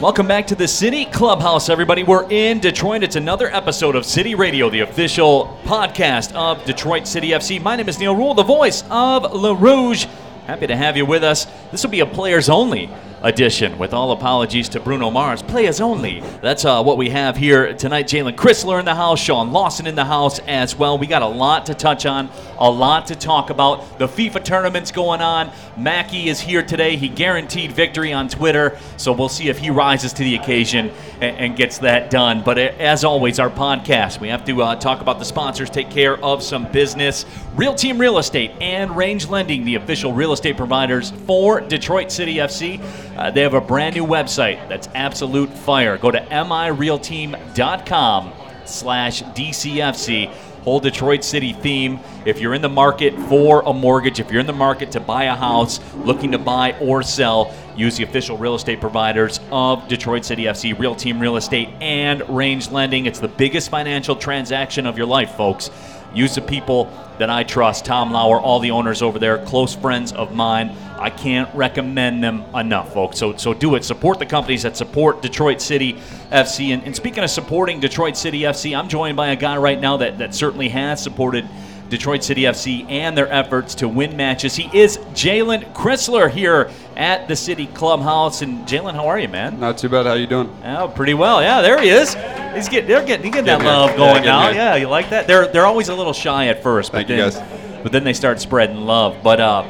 Welcome back to the City Clubhouse, everybody. We're in Detroit. It's another episode of City Radio, the official podcast of Detroit City FC. My name is Neal Ruhl, the voice of Le Rouge. Happy to have you with us. This will be a players only edition. With all apologies to Bruno Mars, players only. That's uh, what we have here tonight. Jalen Crisler in the house, Shawn Lawson in the house as well. We got a lot to touch on, a lot to talk about. The FIFA tournament's going on. Mackey is here today. He guaranteed victory on Twitter, so we'll see if he rises to the occasion and, and gets that done. But uh, as always, our podcast, we have to uh, talk about the sponsors, take care of some business. Real Team Real Estate and Range Lending, the official real estate providers for Detroit City FC. Uh, they have a brand new website that's absolute fire. Go to mirealteam.com slash DCFC. Whole Detroit City theme. If you're in the market for a mortgage, if you're in the market to buy a house, looking to buy or sell, use the official real estate providers of Detroit City FC, Real Team Real Estate, and Range Lending. It's the biggest financial transaction of your life, folks. Use the people that I trust. Tom Lauer, all the owners over there, close friends of mine. I can't recommend them enough, folks. So, so do it. Support the companies that support Detroit City FC. And, and speaking of supporting Detroit City FC, I'm joined by a guy right now that, that certainly has supported Detroit City FC and their efforts to win matches. He is Jalen Crisler here at the City Clubhouse. And Jalen, how are you, man? Not too bad. How you doing? Oh, pretty well. Yeah, there he is. He's getting, they're getting, getting that love going Yeah, now. Yeah, you like that? They're they're always a little shy at first, Thank but then guys. but then they start spreading love. But uh,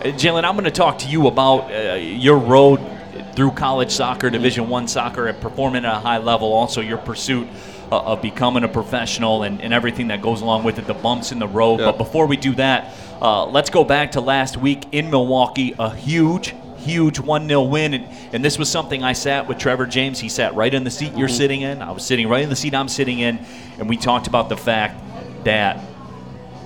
Jalen, I'm going to talk to you about uh, your road through college soccer, Division One soccer, and performing at a high level. Also, your pursuit uh, of becoming a professional and, and everything that goes along with it, the bumps in the road. Yeah. But before we do that, uh, let's go back to last week in Milwaukee. A huge, huge 1 0 win. And, and this was something I sat with Trevor James. He sat right in the seat you're sitting in. I was sitting right in the seat I'm sitting in. And we talked about the fact that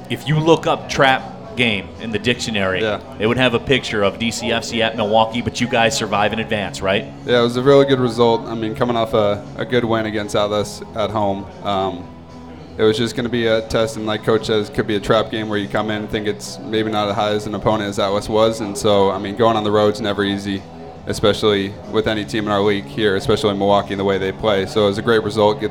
if you look up trap game in the dictionary, Yeah. it would have a picture of DCFC at Milwaukee, but you guys survive in advance, right? Yeah, it was a really good result. I mean, coming off a, a good win against Atlas at home, um, it was just going to be a test. And like Coach says, it could be a trap game where you come in and think it's maybe not as high as an opponent as Atlas was. And so, I mean, going on the road's never easy, especially with any team in our league here, especially in Milwaukee and the way they play. So it was a great result. Get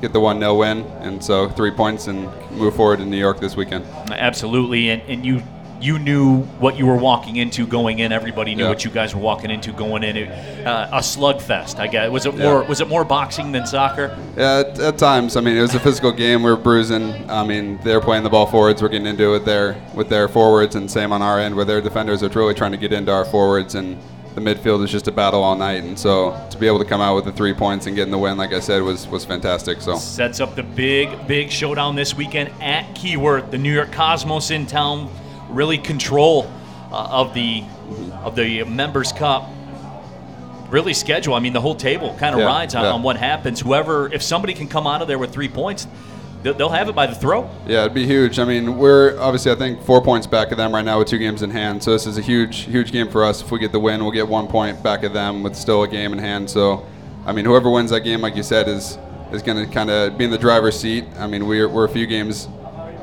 get the one 0 win, and so three points and move forward in New York this weekend. Absolutely, and, and you you knew what you were walking into going in. Everybody knew Yeah. what you guys were walking into going in. It, uh, a slugfest, I guess. Was it Yeah. more was it more boxing than soccer? Yeah, at, at times. I mean, it was a physical game. We were bruising. I mean, they're playing the ball forwards. We're getting into it with their with their forwards, and same on our end where their defenders are really trying to get into our forwards, and the midfield is just a battle all night. And so to be able to come out with the three points and getting the win, like I said, was was fantastic. So Sets up the big big showdown this weekend at Keyworth. The New York Cosmos in town really control uh, of the of the members cup. Really schedule. I mean, the whole table kind of Yeah, rides on, yeah. on what happens. Whoever, if somebody can come out of there with three points, they'll, have it by the throat. yeah, it'd be huge. I mean, we're obviously I think four points back of them right now with two games in hand. So this is a huge huge game for us. If we get the win, we'll get one point back of them with still a game in hand. So I mean, whoever wins that game, like you said, is is going to kind of be in the driver's seat. I mean, we're, we're a few games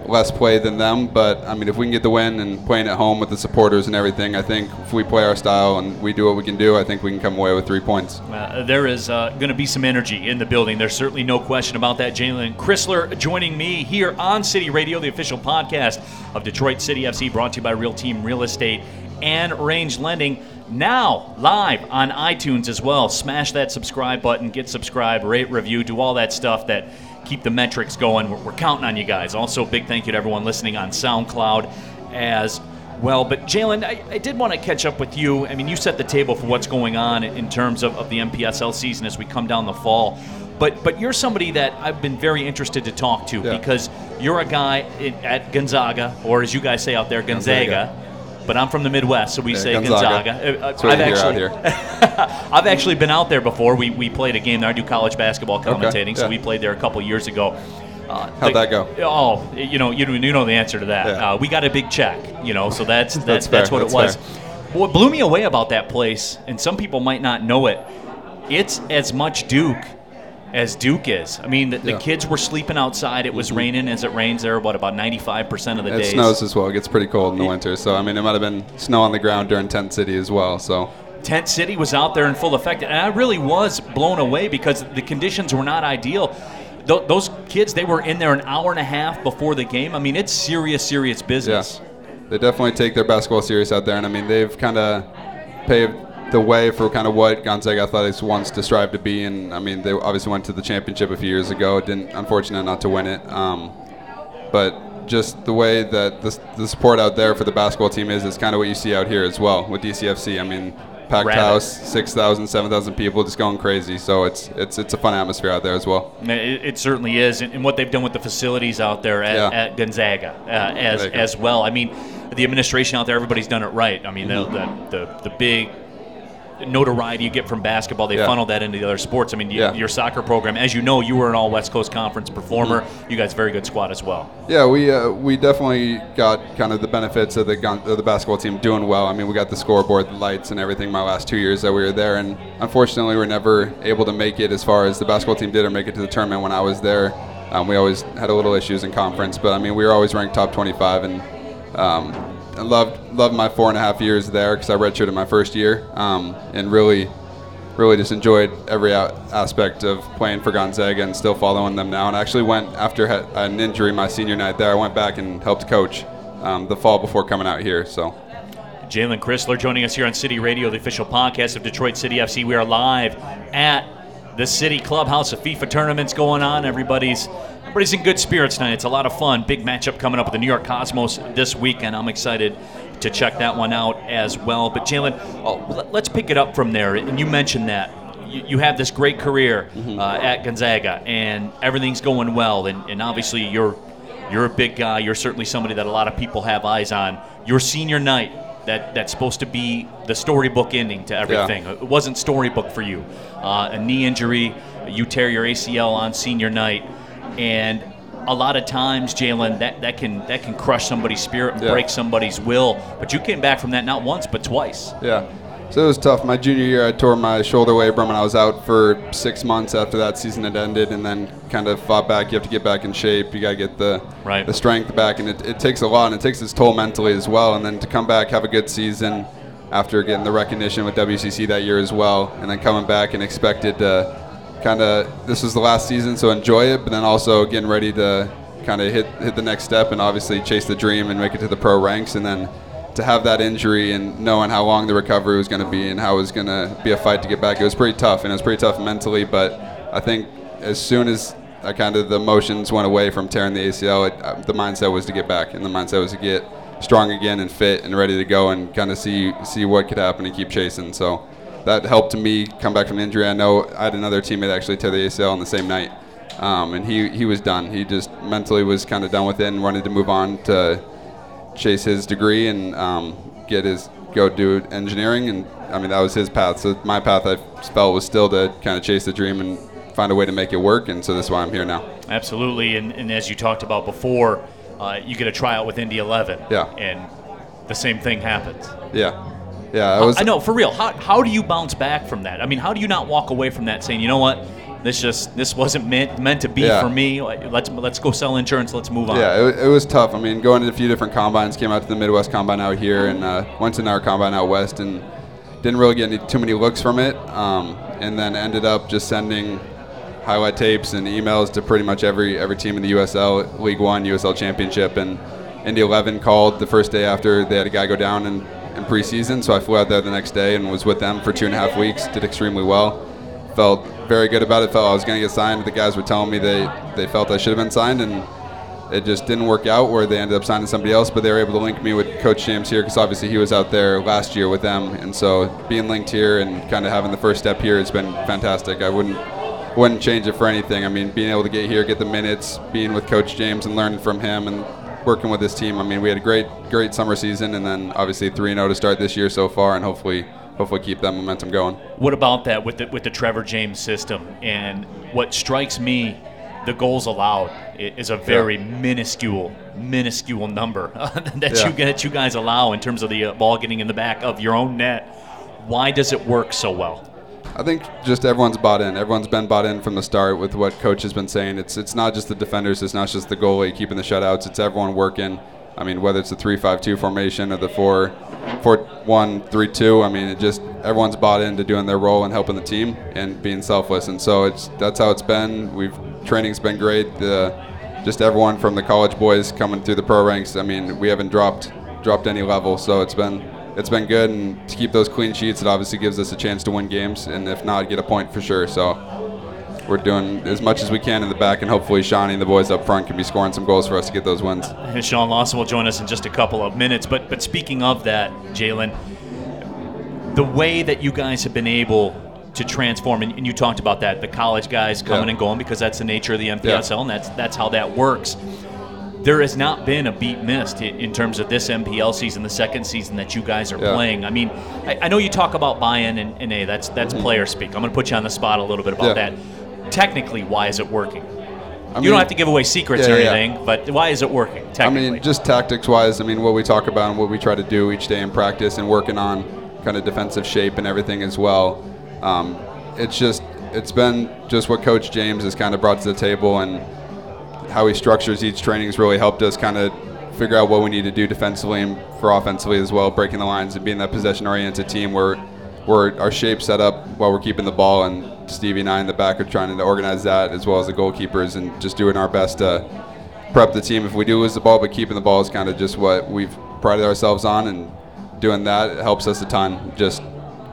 less play than them, but I mean, if we can get the win and playing at home with the supporters and everything, I think if we play our style and we do what we can do, I think we can come away with three points. Uh, there is uh, going to be some energy in the building. There's certainly no question about that. Jalen Crisler joining me here on City Radio, the official podcast of Detroit City FC, brought to you by Real Team Real Estate and Range Lending. Now live on iTunes as well. Smash that subscribe button, get subscribed, rate, review, do all that stuff that keep the metrics going. We're, we're counting on you guys. Also, big thank you to everyone listening on SoundCloud as well. But Jalen, I, I did want to catch up with you. I mean, you set the table for what's going on in, terms of, of the MPSL season as we come down the fall. But but you're somebody that I've been very interested to talk to Yeah. because you're a guy in, at Gonzaga, or as you guys say out there, Gonzaga. Gonzaga. But I'm from the Midwest, so we Yeah, say Gonzaga. Gonzaga. Uh, That's what I've actually, out here. I've actually been out there before. We, we played a game there. I do college basketball commentating, so yeah. we played there a couple years ago. Uh, How'd the- that go? Oh, you know, you, you know the answer to that. Yeah. Uh, we got a big check, you know, so that's that's, That's that's, what that's it was. What blew me away about that place, and some people might not know it, it's as much Duke as Duke is. I mean, the, the Yeah. Mm-hmm. kids were sleeping outside. It was raining as it rains there, what, about 95% of the It days? snows as well. It gets pretty cold in the winter. So, I mean, it might have been snow on the ground during Tent City as well. So, Tent City was out there in full effect, and I really was blown away because the conditions were not ideal. Th- those kids, they were in there an hour and a half before the game. I mean, it's serious, serious business. Yeah. They definitely take their basketball serious out there, and I mean, they've kind of paved the way for kind of what Gonzaga Athletics wants to strive to be. And I mean, they obviously went to the championship a few years ago. Didn't, unfortunate not to win it. Um, but just the way that the, the support out there for the basketball team is, is kind of what you see out here as well with DCFC. I mean, packed Rabbit. house, 6,000, 7,000 people just going crazy. So it's it's it's a fun atmosphere out there as well. It, it certainly is, and, and what they've done with the facilities out there at, Yeah. at Gonzaga uh, as There you go. as well. I mean, the administration out there, everybody's done it right. I mean, Mm-hmm. the, the, the the big notoriety you get from basketball, they Yeah. funnel that into the other sports. I mean, you, Yeah. your soccer program, as you know, you were an All West Coast Conference performer. Mm-hmm. You guys, very good squad as well. Yeah, we uh, we definitely got kind of the benefits of the gun, of the basketball team doing well. I mean, we got the scoreboard, the lights, and everything. My last two years that we were there, and unfortunately, we were never able to make it as far as the basketball team did, or make it to the tournament when I was there. Um, we always had a little issues in conference, but I mean, we were always ranked top 25, and um, I loved loved my four and a half years there because I redshirted my first year, um, and really really just enjoyed every aspect of playing for Gonzaga and still following them now. And I actually went after an injury my senior night there. I went back and helped coach um, the fall before coming out here. So Jalen Crisler joining us here on City Radio, the official podcast of Detroit City FC. We are live at the City Clubhouse. A FIFA tournament's going on. Everybody's everybody's in good spirits tonight. It's a lot of fun. Big matchup coming up with the New York Cosmos this weekend. I'm excited to check that one out as well. But Jalen, oh, let- let's pick it up from there. And you mentioned that you, you have this great career uh, at Gonzaga, and everything's going well. And, and obviously, you're you're a big guy. You're certainly somebody that a lot of people have eyes on. Your senior night, that that's supposed to be the storybook ending to everything. It wasn't storybook for you. Uh, a knee injury, you tear your ACL on senior night, and a lot of times, Jalen, that, that can that can crush somebody's spirit and Yeah. break somebody's will. But you came back from that not once but twice. yeah, so it was tough. My junior year, I tore my shoulder labrum, and I was out for six months after that season had ended, and then kind of fought back. You have to get back in shape. You got to get the Right. the strength back, and it, it takes a lot, and it takes its toll mentally as well. And then to come back, have a good season after getting the recognition with WCC that year as well, and then coming back and expected to kind of this was the last season, so enjoy it, but then also getting ready to kind of hit hit the next step and obviously chase the dream and make it to the pro ranks, and then to have that injury and knowing how long the recovery was going to be and how it was going to be a fight to get back, it was pretty tough, and it was pretty tough mentally. But I think as soon as I kind of the emotions went away from tearing the ACL, it, uh, the mindset was to get back, and the mindset was to get strong again and fit and ready to go and kind of see see what could happen and keep chasing. So that helped me come back from injury. I know I had another teammate actually tear the ACL on the same night, um, and he he was done. He just mentally was kind of done with it and wanted to move on to chase his degree and um, get his go do engineering. And I mean that was his path. So my path I felt was still to kind of chase the dream and find a way to make it work. And so that's why I'm here now. Absolutely, and, and as you talked about before, uh, you get a tryout with Indy 11. Yeah. And the same thing happens. Yeah, yeah. I was. I know, for real. How, how do you bounce back from that? I mean, how do you not walk away from that saying, you know what, this just this wasn't meant meant to be Yeah. for me. Let's let's go sell insurance. Let's move on. Yeah, it, it was tough. I mean, going to a few different combines, came out to the Midwest Combine out here, and uh, went to our combine out west, and didn't really get any, too many looks from it. Um, and then ended up just sending highlight tapes and emails to pretty much every every team in the USL League One, USL Championship, and Indy 11 called the first day after they had a guy go down in, in preseason. So I flew out there the next day and was with them for two and a half weeks. Did extremely well. Felt very good about it. Felt I was going to get signed. The guys were telling me they they felt I should have been signed, and it just didn't work out where they ended up signing somebody else. But they were able to link me with Coach James here because obviously he was out there last year with them, and so being linked here and kind of having the first step here has been fantastic. I wouldn't wouldn't change it for anything. I mean, being able to get here, get the minutes, being with Coach James and learning from him, and working with this team. I mean, we had a great great summer season, and then obviously three zero to start this year so far, and hopefully hopefully keep that momentum going. What about that with the with the Trevor James system? And what strikes me, the goals allowed is a very minuscule, minuscule number that Yeah. you that you guys allow in terms of the uh, ball getting in the back of your own net. Why does it work so well? I think just everyone's bought in. Everyone's been bought in from the start with what coach has been saying. It's it's not just the defenders. It's not just the goalie keeping the shutouts. It's everyone working. I mean, whether it's the three-five-two formation or the four, four-one-three-two. I mean, it just everyone's bought into doing their role and helping the team and being selfless. And so it's that's how it's been. We've training's been great. The just everyone from the college boys coming through the pro ranks. I mean, we haven't dropped dropped any level, so it's been it's been good. And to keep those clean sheets, it obviously gives us a chance to win games, and if not, get a point for sure. So we're doing as much as we can in the back, and hopefully Shawnee and the boys up front can be scoring some goals for us to get those wins. And Shawn Lawson will join us in just a couple of minutes. But but speaking of that, Jalen, the way that you guys have been able to transform, and, and you talked about that, the college guys coming Yeah. and going because that's the nature of the MPSL, and that's that's how that works. There has not been a beat missed in, terms of this MPSL season, the second season that you guys are Yeah. playing. I mean, I, I know you talk about buy-in, and, and hey, that's that's player speak. I'm going to put you on the spot a little bit about Mm-hmm. Yeah. that. Technically, why is it working? I you mean- don't have to give away secrets Yeah, or anything, but why is it working? I mean, just tactics wise, I mean, what we talk about and what we try to do each day in practice and working on kind of defensive shape and everything as well. Um, it's just, it's been just what Coach James has kind of brought to the table and how he structures each training has really helped us kind of figure out what we need to do defensively and for offensively as well, breaking the lines and being that possession oriented team where we're our shape set up while we're keeping the ball and Stevie and I in the back are trying to organize that as well as the goalkeepers and just doing our best to prep the team if we do lose the ball, but keeping the ball is kind of just what we've prided ourselves on, and doing that helps us a ton. Just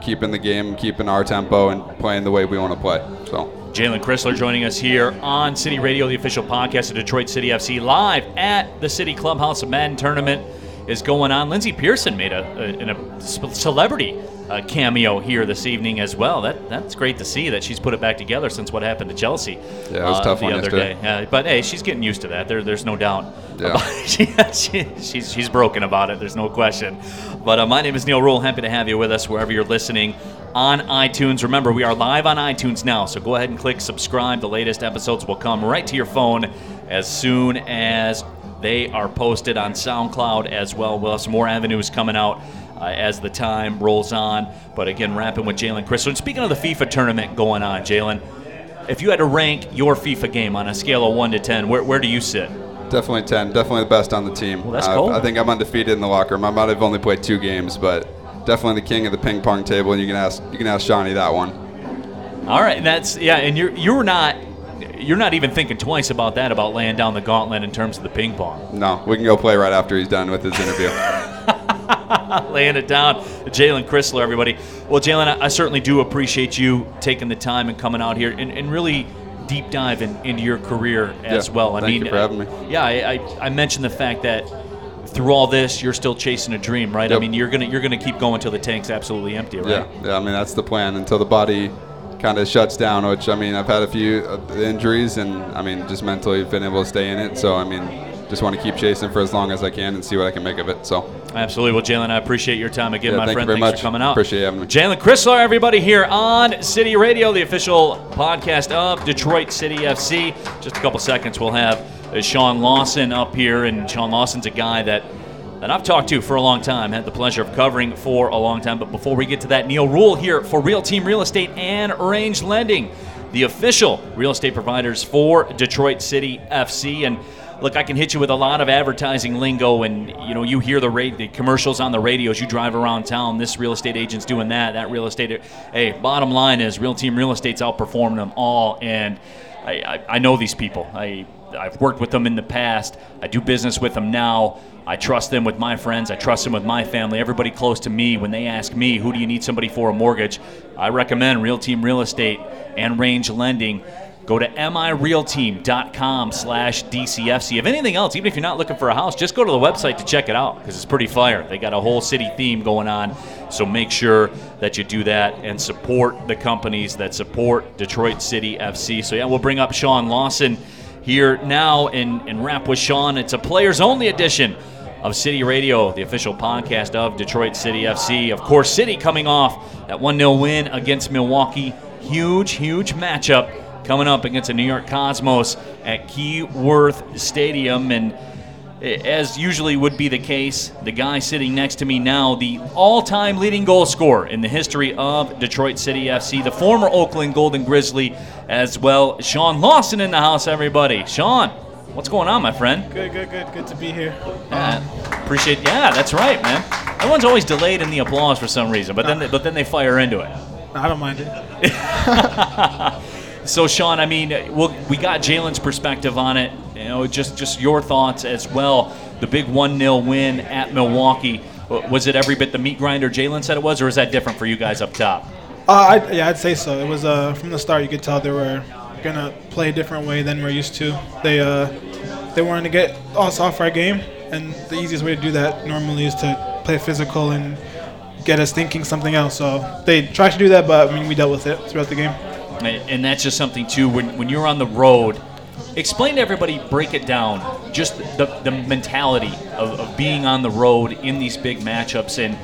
keeping the game, keeping our tempo, and playing the way we want to play. So. Jalen Crisler joining us here on City Radio, the official podcast of Detroit City FC, live at the City Clubhouse. Madden tournament is going on. Lindsey Pearson made a, a, a celebrity uh, cameo here this evening as well. That that's great to see that she's put it back together since what happened to Chelsea. Yeah, it was uh, tough the other yesterday. day. Yeah, but hey, she's getting used to that. There, there's no doubt. Yeah. she, she, she's she's broken about it. There's no question. But uh, my name is Neal Ruhl. Happy to have you with us wherever you're listening on iTunes. Remember, we are live on iTunes now, so go ahead and click subscribe. The latest episodes will come right to your phone as soon as they are posted on SoundCloud as well. We'll have some more avenues coming out uh, as the time rolls on. But again, wrapping with Jalen Crisler. And speaking of the FIFA tournament going on, Jalen, if you had to rank your FIFA game on a scale of 1 to 10, where, where do you sit? Definitely 10. Definitely the best on the team. Well, that's Uh, cool. I think I'm undefeated in the locker room. I might have only played two games, but definitely the king of the ping pong table. And you can ask you can ask Shawnee that one. All right, and that's yeah, and you're you're not you're not even thinking twice about that about laying down the gauntlet in terms of the ping pong. No, we can go play right after he's done with his interview. laying it down. Jalen Crisler, everybody. Well, Jalen, I, I certainly do appreciate you taking the time and coming out here and, and really deep dive in, into your career as Yeah, well. I thank mean, you for having me. Yeah, I, I, I mentioned the fact that through all this, you're still chasing a dream, right? I mean, you're gonna you're gonna keep going till the tank's absolutely empty, right? Yeah, yeah. I mean that's the plan until the body kind of shuts down. Which I mean I've had a few uh, injuries, and I mean just mentally been able to stay in it. So I mean just want to keep chasing for as long as I can and see what I can make of it. So Absolutely. Well, Jalen, I appreciate your time again, Yeah, my thank you friend. very Thanks much. for coming out. Appreciate you having me. Jalen Crisler, everybody here on City Radio, the official podcast of Detroit City FC. Just a couple seconds, we'll have uh, Shawn Lawson up here, and Shawn Lawson's a guy that that I've talked to for a long time, had the pleasure of covering for a long time. But before we get to that, Neal Ruhl here for Real Team Real Estate and Range Lending, the official real estate providers for Detroit City FC. And look, I can hit you with a lot of advertising lingo, and you know, you hear the rate, the commercials on the radios. You drive around town. This real estate agent's doing that. That real estate. Hey, bottom line is, Real Team Real Estate's outperforming them all, and I, I, I know these people. I I've worked with them in the past. I do business with them now. I trust them with my friends. I trust them with my family. Everybody close to me, when they ask me, who do you need somebody for a mortgage? I recommend Real Team Real Estate and Range Lending. Go to mirealteam.com slash DCFC. If anything else, even if you're not looking for a house, just go to the website to check it out because it's pretty fire. They got a whole city theme going on. So make sure that you do that and support the companies that support Detroit City FC. So, yeah, we'll bring up Shawn Lawson here now and, and wrap with Shawn. It's a players only edition of City Radio, the official podcast of Detroit City FC. Of course, City coming off that 1 0 win against Milwaukee. Huge, huge matchup coming up against the New York Cosmos at Keyworth Stadium. And as usually would be the case, the guy sitting next to me now, the all time leading goal scorer in the history of Detroit City FC, the former Oakland Golden Grizzly as well. Shawn Lawson in the house, everybody. Shawn. What's going on, my friend? Good, good, good. Good to be here. Uh, appreciate. Yeah, that's right, man. Everyone's always delayed in the applause for some reason, but then they, but then they fire into it. I don't mind it. So, Shawn, I mean, we'll, we got Jalen's perspective on it. You know, just just your thoughts as well. The big one 0 win at Milwaukee. Was it every bit the meat grinder Jalen said it was, or is that different for you guys up top? Uh, I, yeah, I'd say so. It was uh, from the start. You could tell they were gonna play a different way than we're used to. They uh, they wanted to get us off our game, and the easiest way to do that normally is to play physical and get us thinking something else. So they tried to do that, but I mean, we dealt with it throughout the game. And that's just something too. When when you're on the road, explain to everybody, break it down. Just the the mentality of, of being on the road in these big matchups, and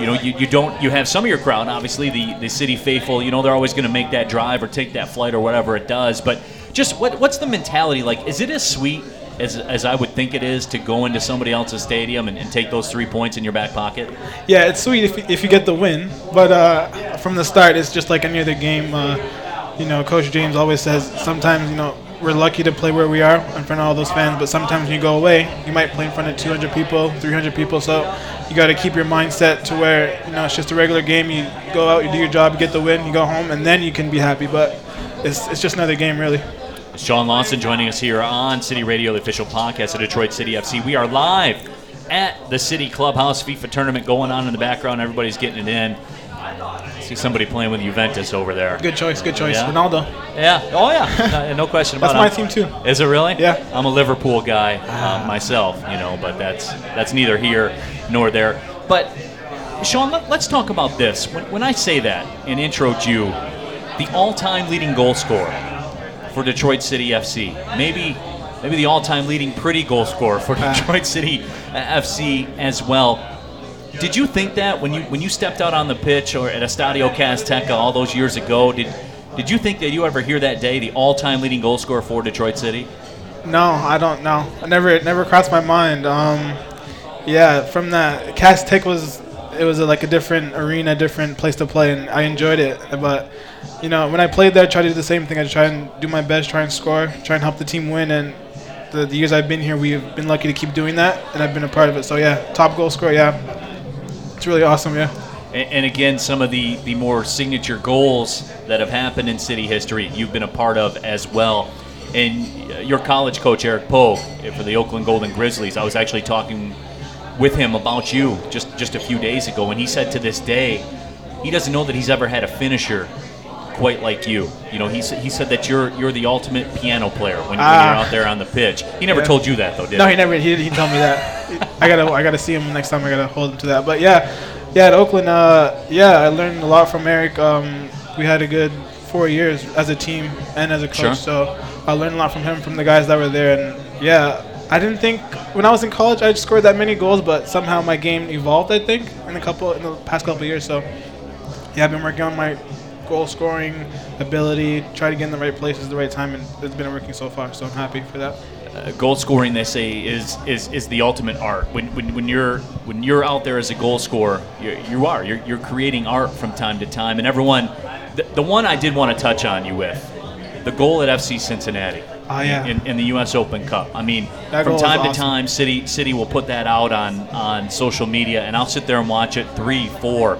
you know you, you don't you have some of your crowd, obviously the the city faithful. You know they're always going to make that drive or take that flight or whatever it does. But just what what's the mentality like? Is it as sweet? As, as I would think it is to go into somebody else's stadium and, and take those three points in your back pocket. Yeah, it's sweet if if you get the win, but uh, from the start, it's just like any other game. Uh, you know, Coach James always says sometimes you know we're lucky to play where we are in front of all those fans, but sometimes when you go away, you might play in front of 200 people, 300 people. So you got to keep your mindset to where you know it's just a regular game. You go out, you do your job, you get the win, you go home, and then you can be happy. But it's it's just another game, really. It's Shawn Lawson joining us here on City Radio, the official podcast of Detroit City FC. We are live at the City Clubhouse FIFA tournament going on in the background. Everybody's getting it in. See somebody playing with Juventus over there. Good choice, good choice, Yeah. Ronaldo. Yeah. Oh yeah. No, no question about That's my it. team too. Is it really? Yeah. I'm a Liverpool guy uh, myself, you know, but that's that's neither here nor there. But Shawn, let, us talk about this. When, when I say that and introed you, the all-time leading goal scorer for Detroit City FC, maybe maybe the all-time leading pretty goal scorer for Detroit City FC as well. Did you think that when you when you stepped out on the pitch or at Estadio Azteca all those years ago? Did did you think that you ever hear that day the all-time leading goal scorer for Detroit City? No, I don't know. I never it never crossed my mind. Um, yeah, from that Tech was it was a, like a different arena, different place to play, and I enjoyed it. But you know, when I played there, I tried to do the same thing. I try and do my best, try and score, try and help the team win. And the, the years I've been here, we've been lucky to keep doing that, and I've been a part of it. So yeah, top goal scorer, yeah, it's really awesome. Yeah. And, and again, some of the the more signature goals that have happened in city history, you've been a part of as well. And uh, your college coach Eric Pogue for the Oakland Golden Grizzlies, I was actually talking with him about you just just a few days ago, and he said to this day he doesn't know that he's ever had a finisher quite like you. You know, he said he said that you're you're the ultimate piano player when, when Ah. you're out there on the pitch. He never Yeah. told you that though, did he? No, he? he never. He he tell me that. I gotta I gotta see him next time. I gotta hold him to that. But yeah, yeah, at Oakland, uh, yeah, I learned a lot from Eric. Um, we had a good four years as a team and as a coach. Sure. So I learned a lot from him, from the guys that were there, and yeah. I didn't think when I was in college I scored that many goals, but somehow my game evolved. I think in a couple in the past couple of years. So yeah, I've been working on my goal scoring ability, try to get in the right places at the right time, and it's been working so far. So I'm happy for that. Uh, goal scoring, they say, is is, is the ultimate art. When, when, when you're when you're out there as a goal scorer, you, you are you're, you're creating art from time to time. And everyone, the, the one I did want to touch on you with, the goal at FC Cincinnati. Oh, yeah. In, in the U.S. Open Cup. I mean, That from time to time, City City will put that out on on social media, and I'll sit there and watch it three, four,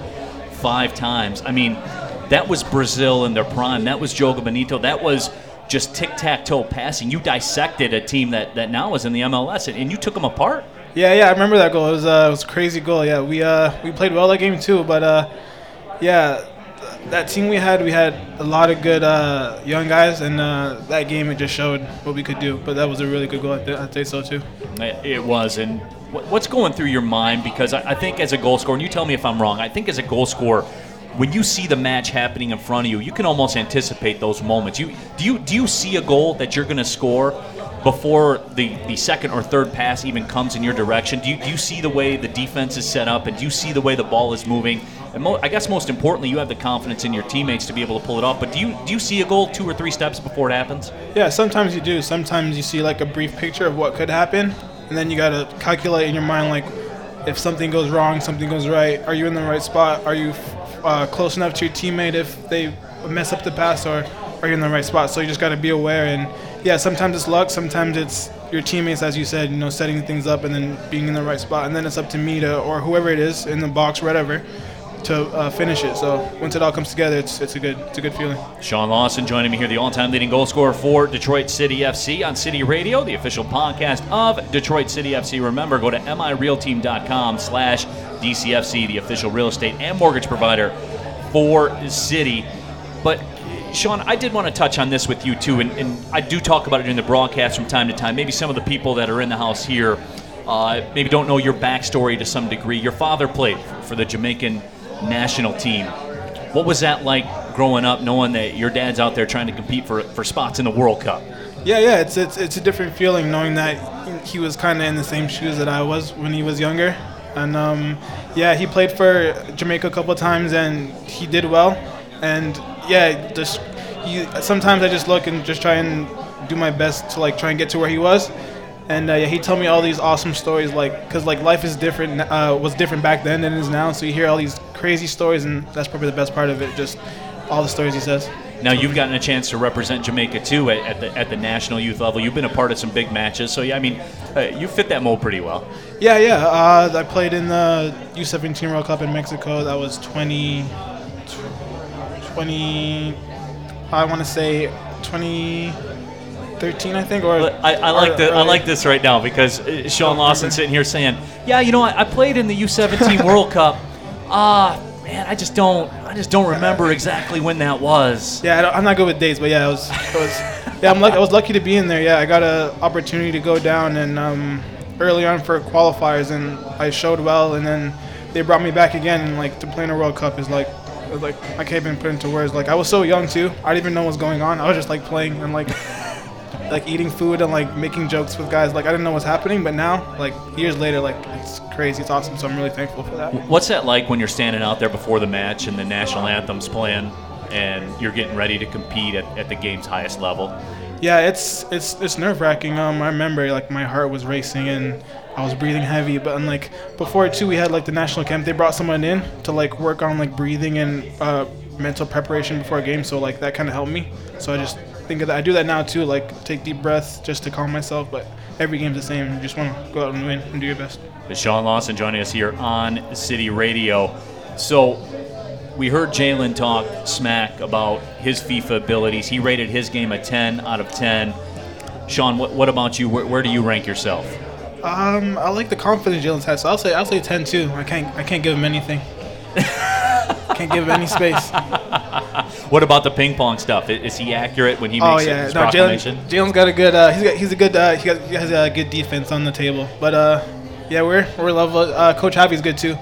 five times. I mean, that was Brazil in their prime. That was Jogo Bonito. That was just tic tac toe passing. You dissected a team that, that now is in the MLS, and, and you took them apart. Yeah, yeah, I remember that goal. It was uh, it was a crazy goal. Yeah, we uh, we played well that game too. But uh, yeah, th- that team we had, we had a lot of good uh, young guys, and uh, that game it just showed what we could do. But that was a really good goal. I'd, I'd say so too. It it was. And what's going through your mind? Because I, I think as a goal scorer, and you tell me if I'm wrong, I think as a goal scorer, when you see the match happening in front of you, you can almost anticipate those moments. You do you do you see a goal that you're going to score before the, the second or third pass even comes in your direction? Do you, do you see the way the defense is set up, and do you see the way the ball is moving? And mo- I guess most importantly, you have the confidence in your teammates to be able to pull it off. But do you do you see a goal two or three steps before it happens? Yeah, sometimes you do. Sometimes you see like a brief picture of what could happen, and then you gotta calculate in your mind like if something goes wrong, something goes right. Are you in the right spot? Are you uh, close enough to your teammate if they mess up the pass, or are in the right spot? So you just gotta be aware. And yeah, sometimes it's luck, sometimes it's your teammates, as you said, you know, setting things up and then being in the right spot, and then it's up to me to or whoever it is in the box, whatever, to uh, finish it. So once it all comes together, it's it's a good it's a good feeling. Shawn Lawson joining me here, the all-time leading goal scorer for Detroit City FC on City Radio, the official podcast of Detroit City FC. Remember, go to mirealteam.com slash DCFC, the official real estate and mortgage provider for City. But Shawn, I did want to touch on this with you too, and, and I do talk about it during the broadcast from time to time. Maybe some of the people that are in the house here uh, maybe don't know your backstory to some degree. Your father played for the Jamaican national team. What was that like growing up, knowing that your dad's out there trying to compete for for spots in the World Cup? Yeah, yeah, it's it's it's a different feeling knowing that he was kind of in the same shoes that I was when he was younger, and um, yeah, he played for Jamaica a couple times and he did well, and yeah, just he, sometimes I just look and just try and do my best to like try and get to where he was. And uh, yeah, he told me all these awesome stories, like, cause like life is different, uh, was different back then than it is now. So you hear all these crazy stories, and that's probably the best part of it, just all the stories he says. Now you've gotten a chance to represent Jamaica too at, at the at the national youth level. You've been a part of some big matches, so yeah, I mean, uh, you fit that mold pretty well. Yeah, yeah. Uh, I played in the U17 World Cup in Mexico. That was 20, 20 I want to say 2013, I think. Or I, I like or- the I like this right now because uh, Shawn Lawson sitting here saying, "Yeah, you know, I, I played in the U17 World Cup. Ah, man, I just don't I just don't remember exactly when that was." Yeah, I I'm not good with dates, but yeah, I was, I was yeah, I'm lucky. I was lucky to be in there. Yeah, I got a opportunity to go down and um, early on for qualifiers, and I showed well, and then they brought me back again, and like to play in a World Cup is like. Like I can't even put into words. Like I was so young too. I didn't even know what was going on. I was just like playing and like, like eating food and like making jokes with guys. Like I didn't know what's happening. But now, like years later, like it's crazy. It's awesome. So I'm really thankful for that. What's that like when you're standing out there before the match and the national anthem's playing and you're getting ready to compete at, at the game's highest level? Yeah, it's it's it's nerve wracking. Um, I remember like my heart was racing and I was breathing heavy. But and, like before too, we had like the national camp. They brought someone in to like work on like breathing and uh, mental preparation before a game. So like that kind of helped me. So I just think of that. I do that now too. Like take deep breaths just to calm myself. But every game's the same. You just want to go out and win and do your best. Shawn Lawson joining us here on City Radio. So we heard Jalen talk smack about his FIFA abilities. He rated his game a 10 out of 10. Shawn, what, what about you? Where, where do you rank yourself? Um, I like the confidence Jalen's has. So I'll say I'll say ten too. I can't I can't give him anything. can't give him any space. What about the ping pong stuff? I- Is he accurate when he Oh makes yeah, his no, proclamation? Jalen's got a good. Uh, he's got. He's a good. Uh, he, got, he has a good defense on the table. But uh, yeah, we're we're level. Uh, Coach Javi's good too.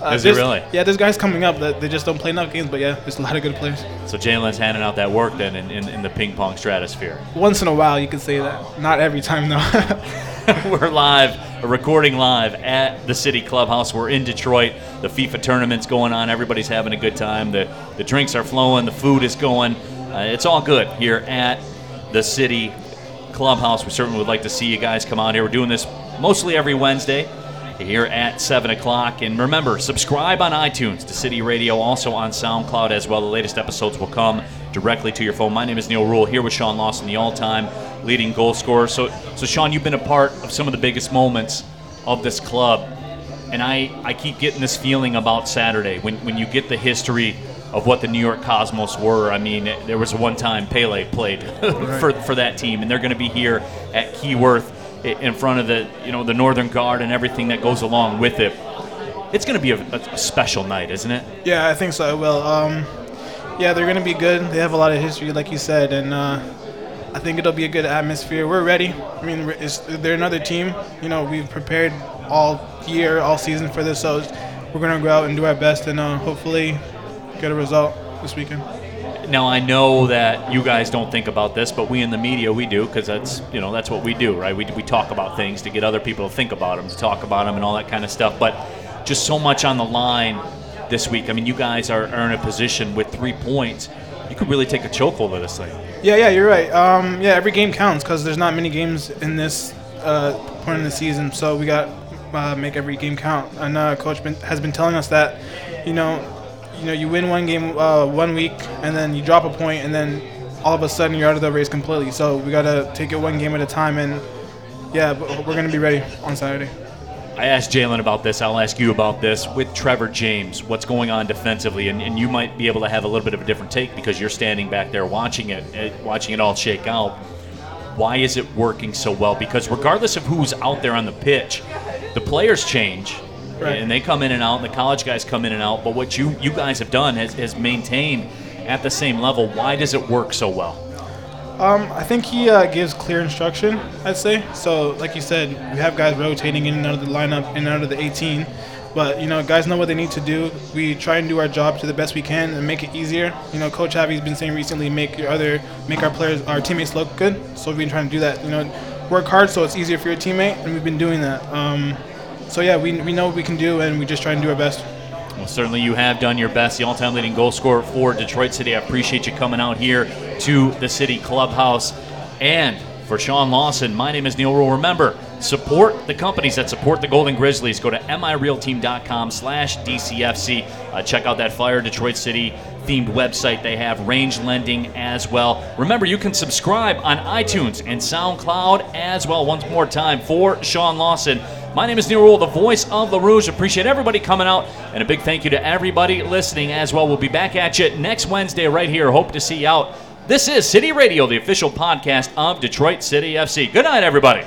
Uh, Is he really? Yeah, there's guys coming up that they just don't play enough games. But yeah, there's a lot of good players. So Jalen's handing out that work then in, in, in the ping pong stratosphere. Once in a while, you could say that. Not every time though. We're live, recording live at the City Clubhouse. We're in Detroit. The FIFA tournament's going on. Everybody's having a good time. The the drinks are flowing. The food is going. Uh, it's all good here at the City Clubhouse. We certainly would like to see you guys come out here. We're doing this mostly every Wednesday here at 7 o'clock. And remember, subscribe on iTunes to City Radio, also on SoundCloud as well. The latest episodes will come directly to your phone. My name is Neal Ruhl, here with Shawn Lawson, the all time leading goal scorer. So, so, Shawn, you've been a part of some of the biggest moments of this club. And I, I keep getting this feeling about Saturday when, when you get the history of what the New York Cosmos were. I mean, there was one time Pele played for, for that team, and they're going to be here at Keyworth in front of the you know the Northern Guard and everything that goes along with it. It's going to be a, a, special night, isn't it? yeah, I think so. I will. Um, yeah, they're gonna be good. They have a lot of history, like you said, and uh, I think it'll be a good atmosphere. We're ready. I mean, they're another team. You know, we've prepared all year, all season for this, so we're gonna go out and do our best and uh, hopefully get a result this weekend. Now I know that you guys don't think about this, but we in the media we do because that's you know that's what we do, right? We, we talk about things to get other people to think about them, to talk about them, and all that kind of stuff. But just so much on the line this week. I mean, you guys are, are in a position with three points. Could really take a chokehold of this thing. Yeah, yeah, you're right. Um, yeah, every game counts because there's not many games in this uh, point in the season, so we got uh, make every game count. And uh, coach been, has been telling us that, you know, you know, you win one game uh, one week and then you drop a point and then all of a sudden you're out of the race completely. So we gotta take it one game at a time and yeah, we're to be ready on Saturday. I asked Jalen about this. I'll ask you about this with Trevor James. What's going on defensively, and, and you might be able to have a little bit of a different take because you're standing back there watching it, eh, watching it all shake out. Why is it working so well? Because regardless of who's out there on the pitch, the players change, Right. and they come in and out, and the college guys come in and out. But what you you guys have done has, has maintained at the same level. Why does it work so well? Um, I think he uh, gives clear instruction. I'd say so. Like you said, we have guys rotating in and out of the lineup, in and out of the 18. But you know, guys know what they need to do. We try and do our job to the best we can and make it easier. You know, Coach Javi's been saying recently, make your other, make our players, our teammates look good. So we've been trying to do that. You know, work hard so it's easier for your teammate, and we've been doing that. Um, so yeah, we, we know what we can do, and we just try and do our best. Well, certainly you have done your best. The all-time leading goal scorer for Detroit City. I appreciate you coming out here to the City Clubhouse. And for Shawn Lawson, my name is Neal Ruhl. Remember, support the companies that support the Golden Grizzlies. Go to mirealteam.com slash DCFC. Uh, check out that Fire Detroit City themed website. They have range lending as well. Remember, you can subscribe on iTunes and SoundCloud as well. Once more time for Shawn Lawson. My name is Neal Ruhl, the voice of the Rouge. Appreciate everybody coming out, and a big thank you to everybody listening as well. We'll be back at you next Wednesday right here. Hope to see you out. This is City Radio, the official podcast of Detroit City FC. Good night, everybody.